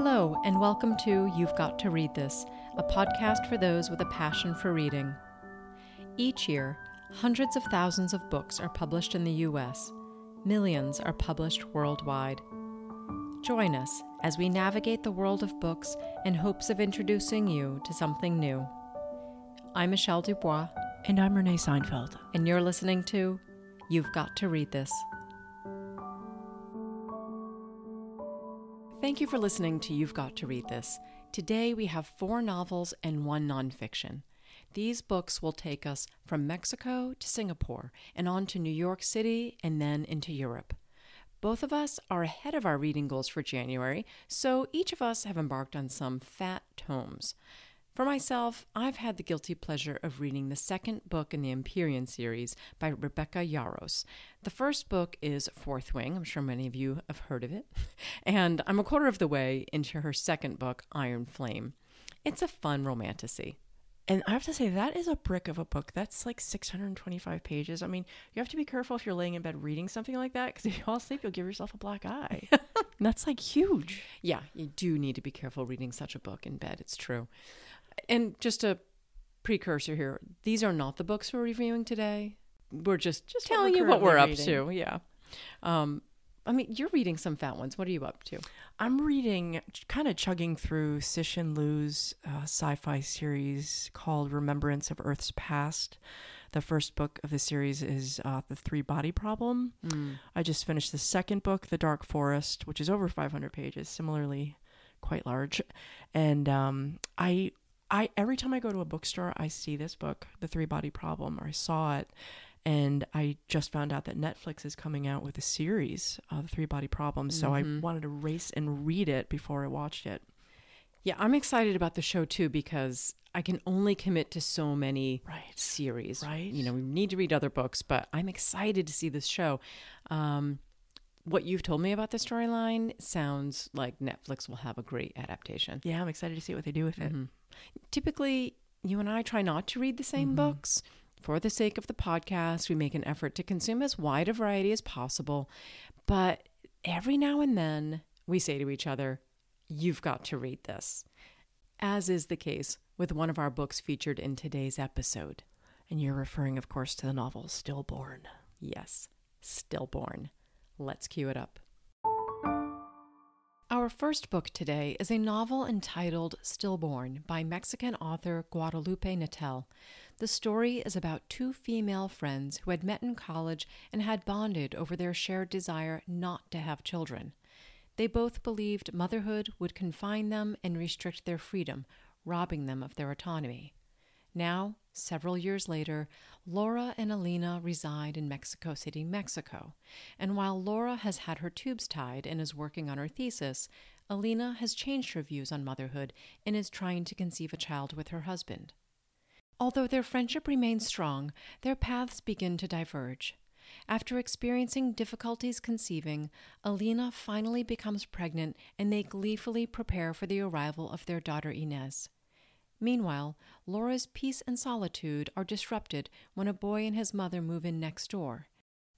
Hello, and welcome to You've Got to Read This, a podcast for those with a passion for reading. Each year, hundreds of thousands of books are published in the U.S., millions are published worldwide. Join us as we navigate the world of books in hopes of introducing you to something new. I'm Michelle Dubois, And I'm Renee Seinfeld. and you're listening to You've Got to Read This. Thank you for listening to You've Got to Read This. Today we have four novels and one nonfiction. These books will take us from Mexico to Singapore and on to New York City and then into Europe. Both of us are ahead of our reading goals for January, so each of us have embarked on some fat tomes. For myself, I've had the guilty pleasure of reading the second book in the Empyrean series by Rebecca Yarros. The first book is Fourth Wing. I'm sure many of you have heard of it. And I'm a quarter of the way into her second book, Iron Flame. It's a fun romantasy. And I have to say, that is a brick of a book. That's like 625 pages. I mean, you have to be careful if you're laying in bed reading something like that because if you fall asleep, you'll give yourself a black eye. and that's like huge. Yeah, you do need to be careful reading such a book in bed. It's true. And just a precursor here these are not the books we're reviewing today. We're just, Just what telling we're you what we're up to. Yeah. Um, I mean, you're reading some fat ones. What are you up to? I'm reading, kind of chugging through Cixin Liu's uh, sci fi series called Remembrance of Earth's Past. The first book of the series is uh, The Three Body Problem. I just finished the second book, The Dark Forest, which is over 500 pages, similarly quite large. And um, I, I every time I go to a bookstore, I see this book, The Three Body Problem, or I saw it. And I just found out that Netflix is coming out with a series, of The Three Body Problem. So I wanted to race and read it before I watched it. Yeah, I'm excited about the show too because I can only commit to so many Right. series. Right. You know, we need to read other books, but I'm excited to see this show. Um, what you've told me about the storyline sounds like Netflix will have a great adaptation. Yeah, I'm excited to see what they do with it. Mm-hmm. Typically, you and I try not to read the same mm-hmm. books. For the sake of the podcast, we make an effort to consume as wide a variety as possible. But every now and then, we say to each other, You've got to read this. As is the case with one of our books featured in today's episode. And you're referring, of course, to the novel Stillborn. Yes, Stillborn. Let's cue it up. Our first book today is a novel entitled Stillborn by Mexican author Guadalupe Nettel. The story is about two female friends who had met in college and had bonded over their shared desire not to have children. They both believed motherhood would confine them and restrict their freedom, robbing them of their autonomy. Now, several years later, Laura and Alina reside in Mexico City, Mexico. And while Laura has had her tubes tied and is working on her thesis, Alina has changed her views on motherhood and is trying to conceive a child with her husband. Although their friendship remains strong, their paths begin to diverge. After experiencing difficulties conceiving, Alina finally becomes pregnant and they gleefully prepare for the arrival of their daughter Inez. Meanwhile, Laura's peace and solitude are disrupted when a boy and his mother move in next door.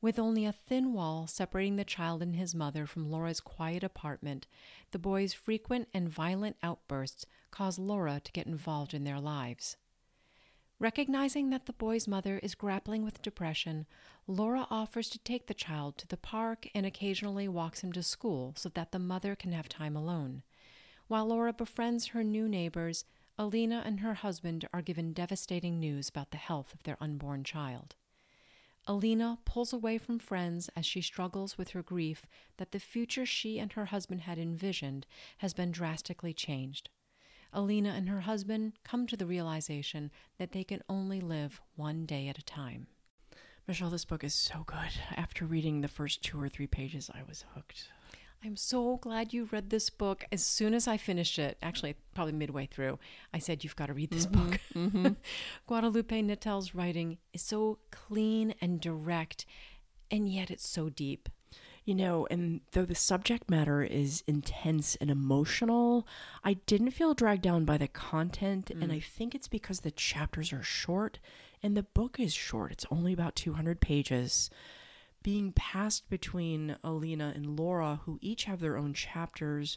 With only a thin wall separating the child and his mother from Laura's quiet apartment, the boy's frequent and violent outbursts cause Laura to get involved in their lives. Recognizing that the boy's mother is grappling with depression, Laura offers to take the child to the park and occasionally walks him to school so that the mother can have time alone. While Laura befriends her new neighbors, Alina and her husband are given devastating news about the health of their unborn child. Alina pulls away from friends as she struggles with her grief that the future she and her husband had envisioned has been drastically changed. Alina and her husband come to the realization that they can only live one day at a time. Michelle, this book is so good. After reading the first two or three pages, I was hooked. I'm so glad you read this book. As soon as I finished it, actually, probably midway through, I said, You've got to read this mm-hmm, book. Mm-hmm. Guadalupe Nettel's writing is so clean and direct, and yet it's so deep. You know, and though the subject matter is intense and emotional, I didn't feel dragged down by the content. And mm. I think it's because the chapters are short and the book is short. It's only about 200 pages. Being passed between Alina and Laura, who each have their own chapters,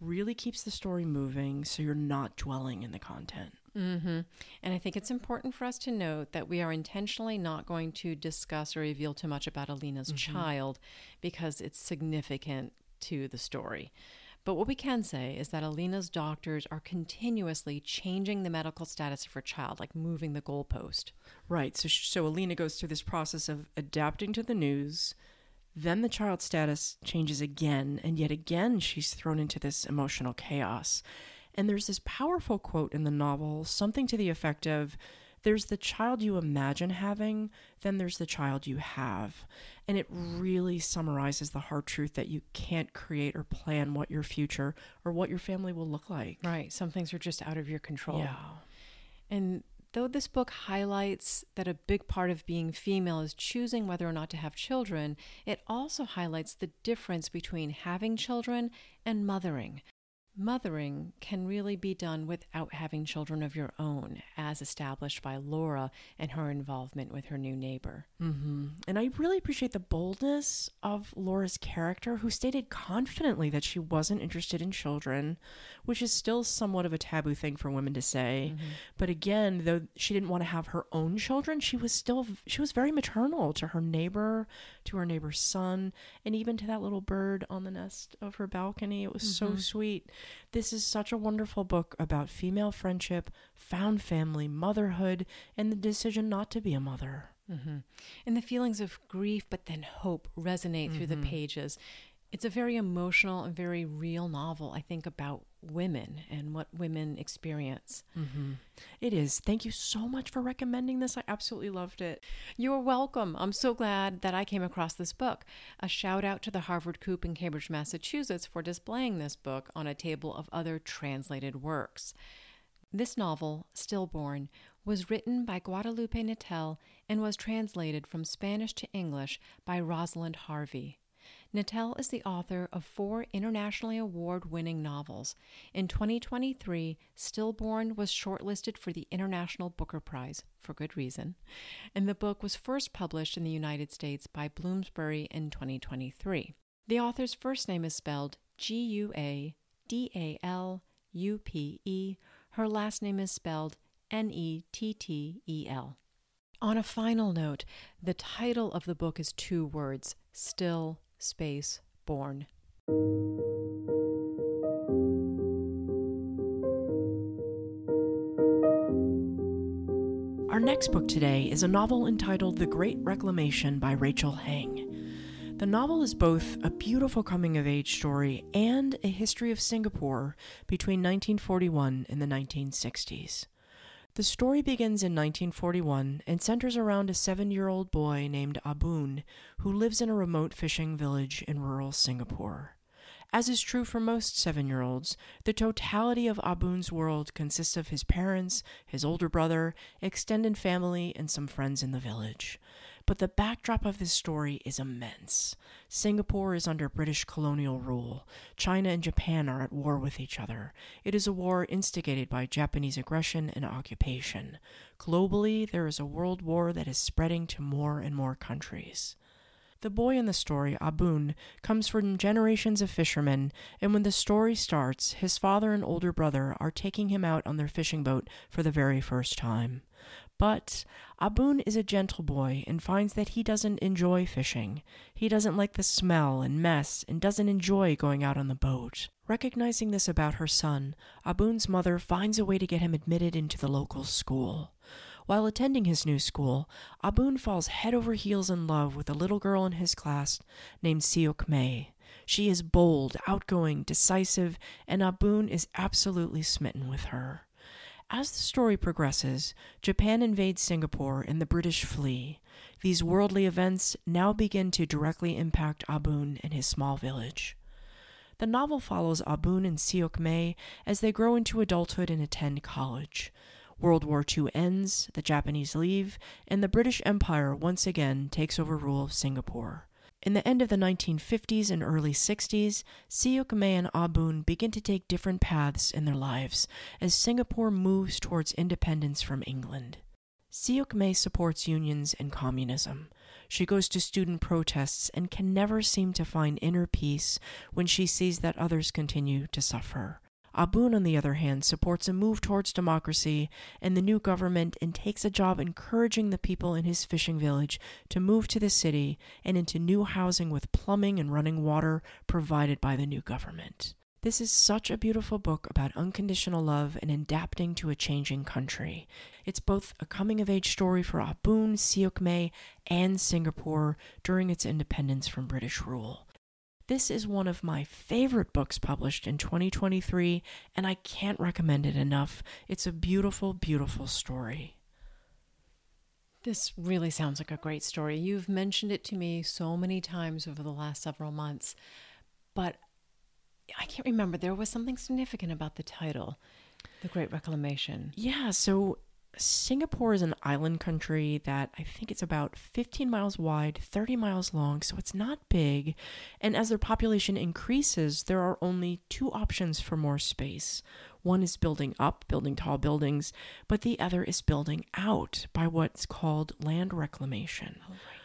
really keeps the story moving so you're not dwelling in the content. Mm-hmm. And I think it's important for us to note that we are intentionally not going to discuss or reveal too much about Alina's mm-hmm. child because it's significant to the story. But what we can say is that Alina's doctors are continuously changing the medical status of her child, like moving the goalpost. Right. So, so Alina goes through this process of adapting to the news. Then the child's status changes again, and yet again she's thrown into this emotional chaos. And there's this powerful quote in the novel, something to the effect of there's the child you imagine having, then there's the child you have. And it really summarizes the hard truth that you can't create or plan what your future or what your family will look like. Right. Some things are just out of your control. Yeah. And though this book highlights that a big part of being female is choosing whether or not to have children, it also highlights the difference between having children and mothering. Mothering can really be done without having children of your own, as established by Laura and her involvement with her new neighbor. Mm-hmm. And I really appreciate the boldness of Laura's character, who stated confidently that she wasn't interested in children, which is still somewhat of a taboo thing for women to say. Mm-hmm. But again, though she didn't want to have her own children, she was still she was very maternal to her neighbor, to her neighbor's son, and even to that little bird on the nest of her balcony. It was mm-hmm. so sweet. This is such a wonderful book about female friendship, found family, motherhood, and the decision not to be a mother. Mm-hmm. And the feelings of grief, but then hope resonate mm-hmm. through the mm-hmm. pages. It's a very emotional and very real novel, I think, about women and what women experience. Mm-hmm. It is. Thank you so much for recommending this. I absolutely loved it. You're welcome. I'm so glad that I came across this book. A shout out to the Harvard Coop in Cambridge, Massachusetts for displaying this book on a table of other translated works. This novel, Stillborn, was written by Guadalupe Nettel and was translated from Spanish to English by Rosalind Harvey. Nettel is the author of four internationally award winning novels. In 2023, Stillborn was shortlisted for the International Booker Prize, for good reason, and the book was first published in the United States by Bloomsbury in 2023. The author's first name is spelled G U A D A L U P E. Her last name is spelled N E T T E L. On a final note, the title of the book is two words Still space born. Our next book today is a novel entitled The Great Reclamation by Rachel Heng. The novel is both a beautiful coming of age story and a history of Singapore between 1941 and the 1960s. The story begins in 1941 and centers around a seven year old boy named Abun who lives in a remote fishing village in rural Singapore. As is true for most seven year olds, the totality of Abun's world consists of his parents, his older brother, extended family, and some friends in the village. But the backdrop of this story is immense. Singapore is under British colonial rule. China and Japan are at war with each other. It is a war instigated by Japanese aggression and occupation. Globally, there is a world war that is spreading to more and more countries. The boy in the story, Abun, comes from generations of fishermen, and when the story starts, his father and older brother are taking him out on their fishing boat for the very first time. But Abun is a gentle boy and finds that he doesn't enjoy fishing. He doesn't like the smell and mess and doesn't enjoy going out on the boat. Recognizing this about her son, Abun's mother finds a way to get him admitted into the local school. While attending his new school, Abun falls head over heels in love with a little girl in his class named Siok Mei. She is bold, outgoing, decisive, and Abun is absolutely smitten with her. As the story progresses, Japan invades Singapore and the British flee. These worldly events now begin to directly impact Abun and his small village. The novel follows Abun and Siok Mei as they grow into adulthood and attend college. World War II ends, the Japanese leave, and the British Empire once again takes over rule of Singapore. In the end of the 1950s and early 60s, Siok Mei and Abun begin to take different paths in their lives as Singapore moves towards independence from England. Siok Mei supports unions and communism. She goes to student protests and can never seem to find inner peace when she sees that others continue to suffer. Abun, on the other hand, supports a move towards democracy and the new government and takes a job encouraging the people in his fishing village to move to the city and into new housing with plumbing and running water provided by the new government. This is such a beautiful book about unconditional love and adapting to a changing country. It's both a coming of age story for Abun, Siok and Singapore during its independence from British rule. This is one of my favorite books published in 2023, and I can't recommend it enough. It's a beautiful, beautiful story. This really sounds like a great story. You've mentioned it to me so many times over the last several months, but I can't remember. There was something significant about the title, The Great Reclamation. Yeah, so Singapore is an island country that I think it's about 15 miles wide, 30 miles long, so it's not big. And as their population increases, there are only two options for more space. One is building up, building tall buildings, but the other is building out by what's called land reclamation. Oh, right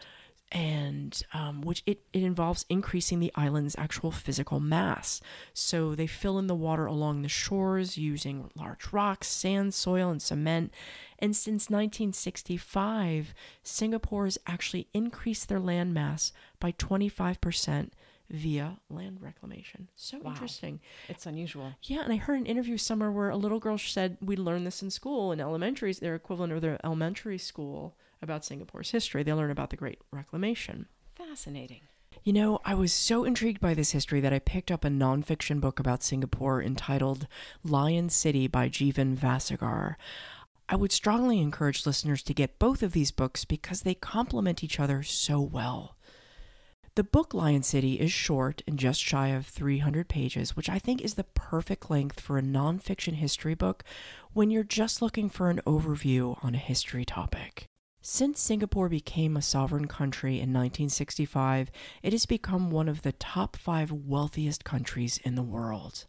and um, which it, it involves increasing the island's actual physical mass. So they fill in the water along the shores using large rocks, sand, soil, and cement. And since 1965, Singapore has actually increased their land mass by 25% via land reclamation. So wow. interesting. It's unusual. Yeah, and I heard an interview somewhere where a little girl said we learned this in school in elementary, their equivalent of their elementary school about Singapore's history. They learn about the Great Reclamation. Fascinating. You know, I was so intrigued by this history that I picked up a nonfiction book about Singapore entitled Lion City by Jeevan Vasagar. I would strongly encourage listeners to get both of these books because they complement each other so well. The book Lion City is short and just shy of 300 pages, which I think is the perfect length for a nonfiction history book when you're just looking for an overview on a history topic. Since Singapore became a sovereign country in 1965, it has become one of the top five wealthiest countries in the world.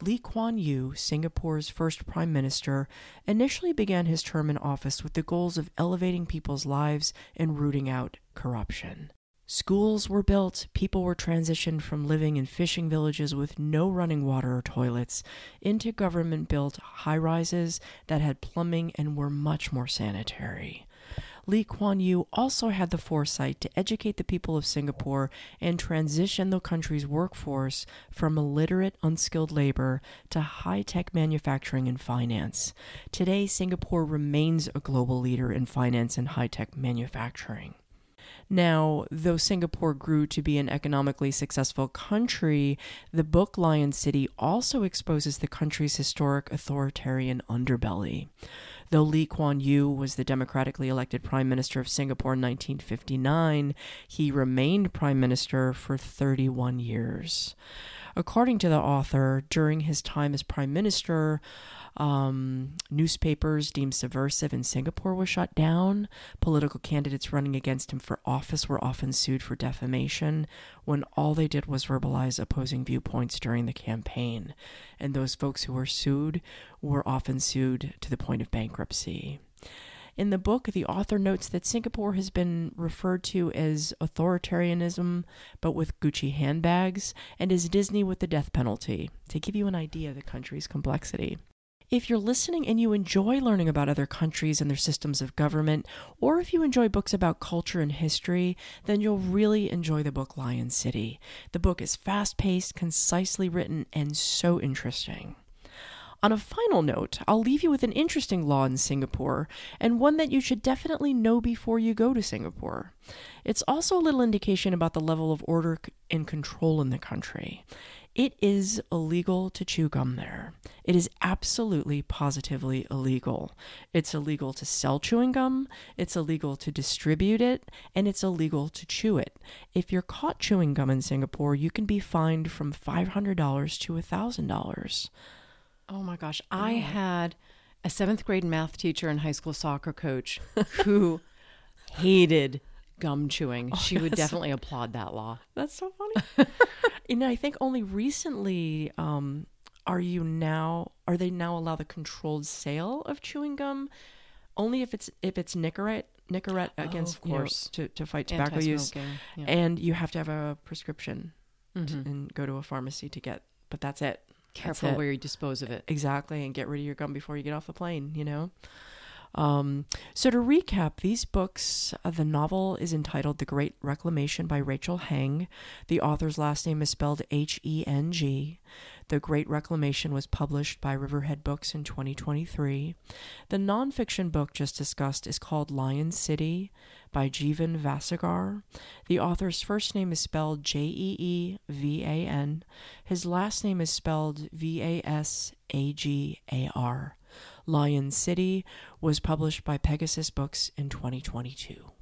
Lee Kuan Yew, Singapore's first prime minister, initially began his term in office with the goals of elevating people's lives and rooting out corruption. Schools were built, people were transitioned from living in fishing villages with no running water or toilets into government built high rises that had plumbing and were much more sanitary. Lee Kuan Yew also had the foresight to educate the people of Singapore and transition the country's workforce from illiterate, unskilled labor to high tech manufacturing and finance. Today, Singapore remains a global leader in finance and high tech manufacturing. Now, though Singapore grew to be an economically successful country, the book Lion City also exposes the country's historic authoritarian underbelly. Though Lee Kuan Yew was the democratically elected Prime Minister of Singapore in 1959, he remained Prime Minister for 31 years. According to the author, during his time as Prime Minister, um, newspapers deemed subversive in Singapore were shut down. Political candidates running against him for office were often sued for defamation when all they did was verbalize opposing viewpoints during the campaign. And those folks who were sued were often sued to the point of bankruptcy. In the book, the author notes that Singapore has been referred to as authoritarianism, but with Gucci handbags, and as Disney with the death penalty, to give you an idea of the country's complexity. If you're listening and you enjoy learning about other countries and their systems of government, or if you enjoy books about culture and history, then you'll really enjoy the book Lion City. The book is fast paced, concisely written, and so interesting. On a final note, I'll leave you with an interesting law in Singapore, and one that you should definitely know before you go to Singapore. It's also a little indication about the level of order and control in the country. It is illegal to chew gum there. It is absolutely, positively illegal. It's illegal to sell chewing gum, it's illegal to distribute it, and it's illegal to chew it. If you're caught chewing gum in Singapore, you can be fined from $500 to $1,000. Oh my gosh. I had a seventh grade math teacher and high school soccer coach who hated gum chewing. Oh, she would definitely so, applaud that law. That's so funny. know, I think only recently um, are you now are they now allow the controlled sale of chewing gum only if it's if it's Nicorette Nicorette Oh, against of you know, course. to, to fight tobacco use, yeah. and you have to have a prescription Mhm. and go to a pharmacy to get. But that's it. Careful where you dispose of it. Exactly, and get rid of your gum before you get off the plane, you know? Um, so, to recap, these books, uh, the novel is entitled The Great Reclamation by Rachel Heng. The author's last name is spelled H E N G. The Great Reclamation was published by Riverhead Books in 2023. The nonfiction book just discussed is called Lion City by Jeevan Vasagar. The author's first name is spelled J E E V A N. His last name is spelled V A S A G A R. Lion City was published by Pegasus Books in 2022.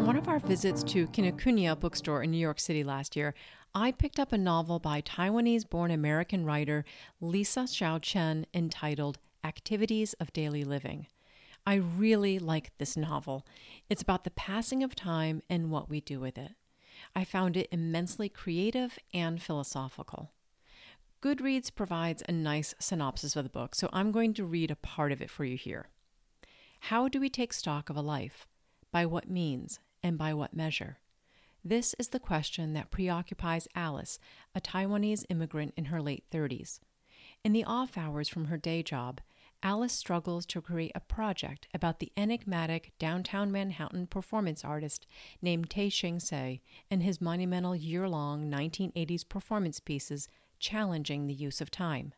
On one of our visits to Kinokuniya bookstore in New York City last year, I picked up a novel by Taiwanese born American writer Lisa Hsiao Chen entitled Activities of Daily Living. I really like this novel. It's about the passing of time and what we do with it. I found it immensely creative and philosophical. Goodreads provides a nice synopsis of the book, so I'm going to read a part of it for you here. How do we take stock of a life? By what means and by what measure? This is the question that preoccupies Alice, a Taiwanese immigrant in her late 30s. In the off hours from her day job, Alice struggles to create a project about the enigmatic downtown Manhattan performance artist named Tehching Hsieh and his monumental year long 1980s performance pieces challenging the use of time.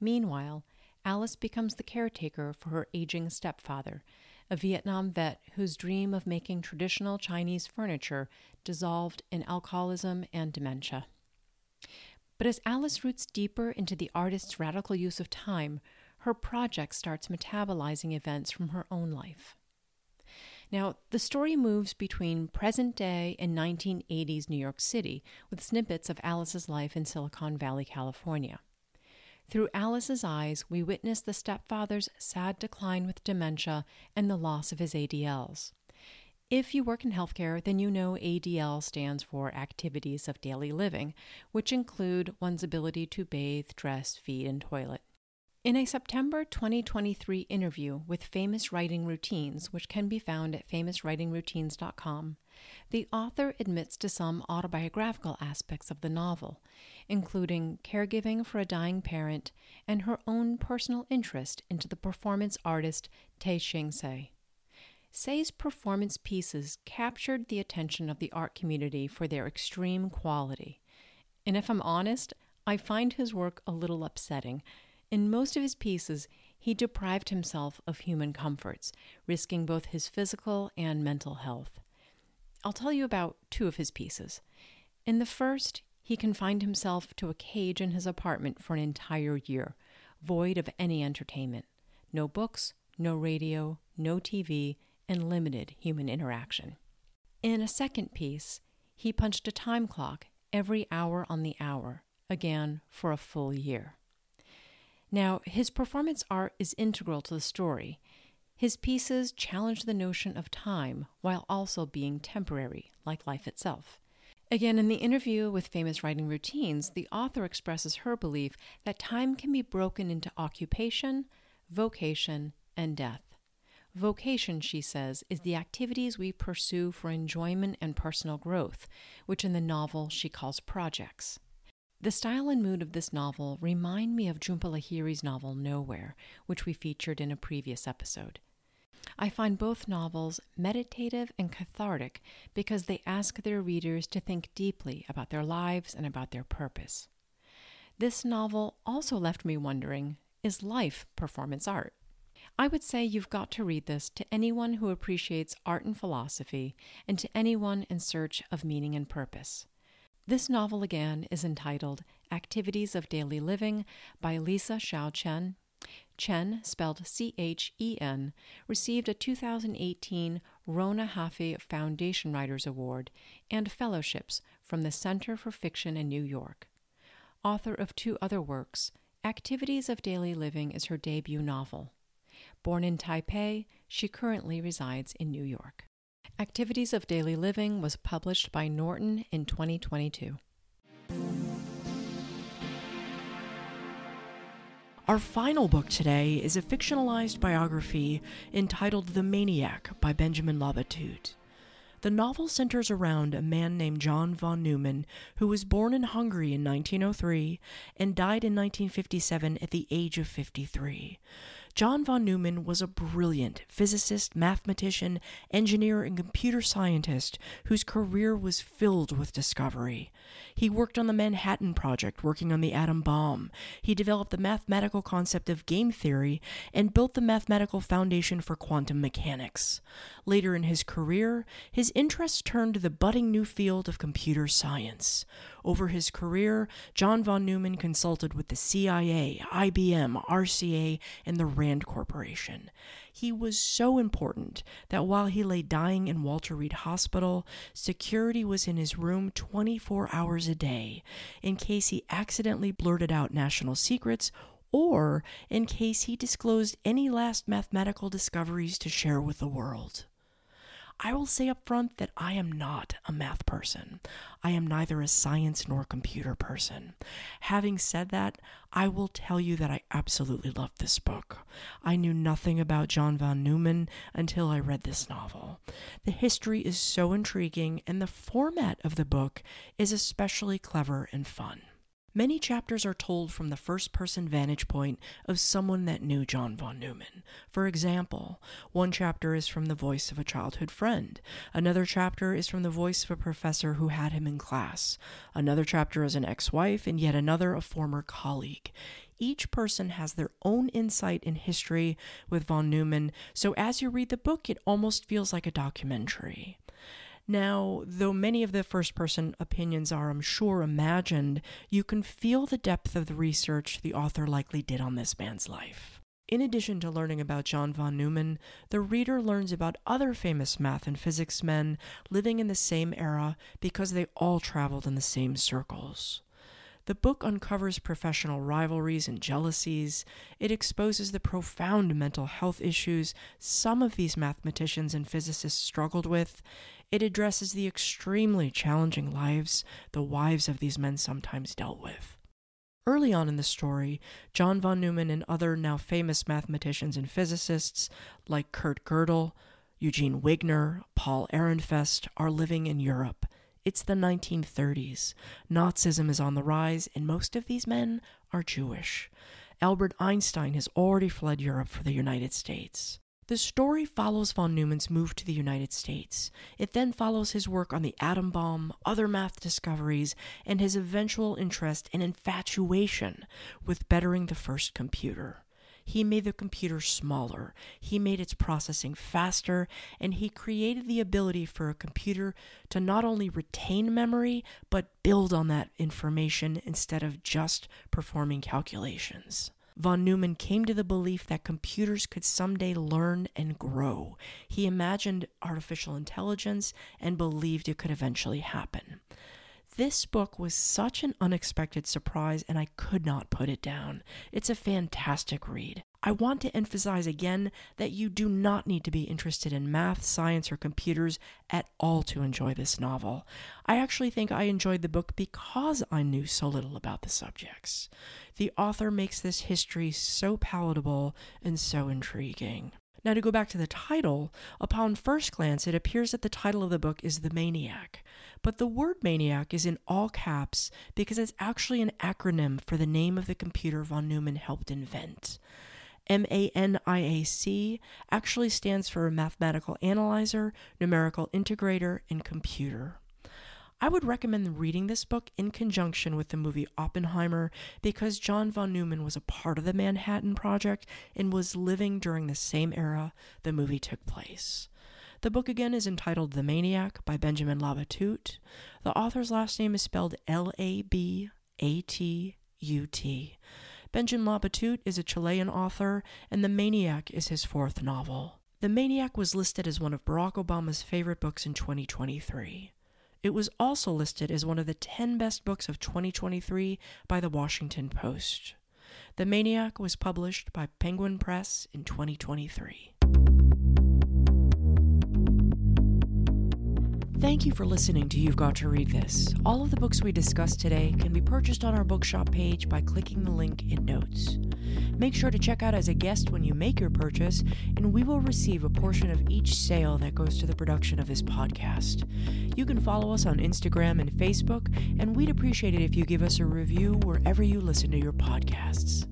Meanwhile, Alice becomes the caretaker for her aging stepfather, a Vietnam vet whose dream of making traditional Chinese furniture dissolved in alcoholism and dementia. But as Alice roots deeper into the artist's radical use of time, her project starts metabolizing events from her own life. Now, the story moves between present day and 1980s New York City with snippets of Alice's life in Silicon Valley, California. Through Alice's eyes, we witness the stepfather's sad decline with dementia and the loss of his ADLs. If you work in healthcare, then you know ADL stands for Activities of Daily Living, which include one's ability to bathe, dress, feed, and toilet. In a September 2023 interview with Famous Writing Routines, which can be found at famouswritingroutines.com, the author admits to some autobiographical aspects of the novel, including caregiving for a dying parent and her own personal interest into the performance artist Tei Shing Se. Hsieh's performance pieces captured the attention of the art community for their extreme quality. And if I'm honest, I find his work a little upsetting. In most of his pieces, he deprived himself of human comforts, risking both his physical and mental health. I'll tell you about two of his pieces. In the first, he confined himself to a cage in his apartment for an entire year, void of any entertainment. No books, no radio, no TV, and limited human interaction. In a second piece, he punched a time clock every hour on the hour, again for a full year. Now, his performance art is integral to the story. His pieces challenge the notion of time while also being temporary, like life itself. Again, in the interview with Famous Writing Routines, the author expresses her belief that time can be broken into occupation, vocation, and death. Vocation, she says, is the activities we pursue for enjoyment and personal growth, which in the novel she calls projects. The style and mood of this novel remind me of Jhumpa Lahiri's novel Nowhere, which we featured in a previous episode. I find both novels meditative and cathartic because they ask their readers to think deeply about their lives and about their purpose. This novel also left me wondering is life performance art? I would say you've got to read this to anyone who appreciates art and philosophy and to anyone in search of meaning and purpose. This novel again is entitled Activities of Daily Living by Lisa Hsiao Chen. Chen, spelled C H E N, received a 2018 Rona Jaffe Foundation Writers Award and fellowships from the Center for Fiction in New York. Author of two other works, Activities of Daily Living is her debut novel. Born in Taipei, she currently resides in New York. Activities of Daily Living was published by Norton in 2022. Our final book today is a fictionalized biography entitled The Maniac by Benjamin Labatut. The novel centers around a man named John von Neumann who was born in Hungary in 1903 and died in 1957 at the age of 53. John von Neumann was a brilliant physicist, mathematician, engineer, and computer scientist whose career was filled with discovery. He worked on the Manhattan Project, working on the atom bomb. He developed the mathematical concept of game theory and built the mathematical foundation for quantum mechanics. Later in his career, his interests turned to the budding new field of computer science. Over his career, John von Neumann consulted with the CIA, IBM, RCA, and the RAND Corporation. He was so important that while he lay dying in Walter Reed Hospital, security was in his room 24 hours a day in case he accidentally blurted out national secrets or in case he disclosed any last mathematical discoveries to share with the world. I will say up front that I am not a math person. I am neither a science nor computer person. Having said that, I will tell you that I absolutely loved this book. I knew nothing about John von Neumann until I read this novel. The history is so intriguing, and the format of the book is especially clever and fun. Many chapters are told from the first person vantage point of someone that knew John von Neumann. For example, one chapter is from the voice of a childhood friend, another chapter is from the voice of a professor who had him in class, another chapter is an ex wife, and yet another a former colleague. Each person has their own insight in history with von Neumann, so as you read the book, it almost feels like a documentary. Now, though many of the first person opinions are, I'm sure, imagined, you can feel the depth of the research the author likely did on this man's life. In addition to learning about John von Neumann, the reader learns about other famous math and physics men living in the same era because they all traveled in the same circles. The book uncovers professional rivalries and jealousies. It exposes the profound mental health issues some of these mathematicians and physicists struggled with. It addresses the extremely challenging lives the wives of these men sometimes dealt with. Early on in the story, John von Neumann and other now famous mathematicians and physicists like Kurt Gödel, Eugene Wigner, Paul Ehrenfest are living in Europe. It's the 1930s. Nazism is on the rise, and most of these men are Jewish. Albert Einstein has already fled Europe for the United States. The story follows von Neumann's move to the United States. It then follows his work on the atom bomb, other math discoveries, and his eventual interest and infatuation with bettering the first computer. He made the computer smaller, he made its processing faster, and he created the ability for a computer to not only retain memory, but build on that information instead of just performing calculations von Neumann came to the belief that computers could someday learn and grow. He imagined artificial intelligence and believed it could eventually happen. This book was such an unexpected surprise, and I could not put it down. It's a fantastic read. I want to emphasize again that you do not need to be interested in math, science, or computers at all to enjoy this novel. I actually think I enjoyed the book because I knew so little about the subjects. The author makes this history so palatable and so intriguing. Now, to go back to the title, upon first glance, it appears that the title of the book is The Maniac. But the word maniac is in all caps because it's actually an acronym for the name of the computer von Neumann helped invent. MANIAC actually stands for Mathematical Analyzer, Numerical Integrator, and Computer. I would recommend reading this book in conjunction with the movie Oppenheimer because John von Neumann was a part of the Manhattan Project and was living during the same era the movie took place. The book again is entitled The Maniac by Benjamin Labatut. The author's last name is spelled L A B A T U T. Benjamin Labatut is a Chilean author, and The Maniac is his fourth novel. The Maniac was listed as one of Barack Obama's favorite books in 2023. It was also listed as one of the 10 best books of 2023 by the Washington Post. The Maniac was published by Penguin Press in 2023. Thank you for listening to You've Got to Read This. All of the books we discussed today can be purchased on our bookshop page by clicking the link in notes. Make sure to check out as a guest when you make your purchase, and we will receive a portion of each sale that goes to the production of this podcast. You can follow us on Instagram and Facebook, and we'd appreciate it if you give us a review wherever you listen to your podcasts.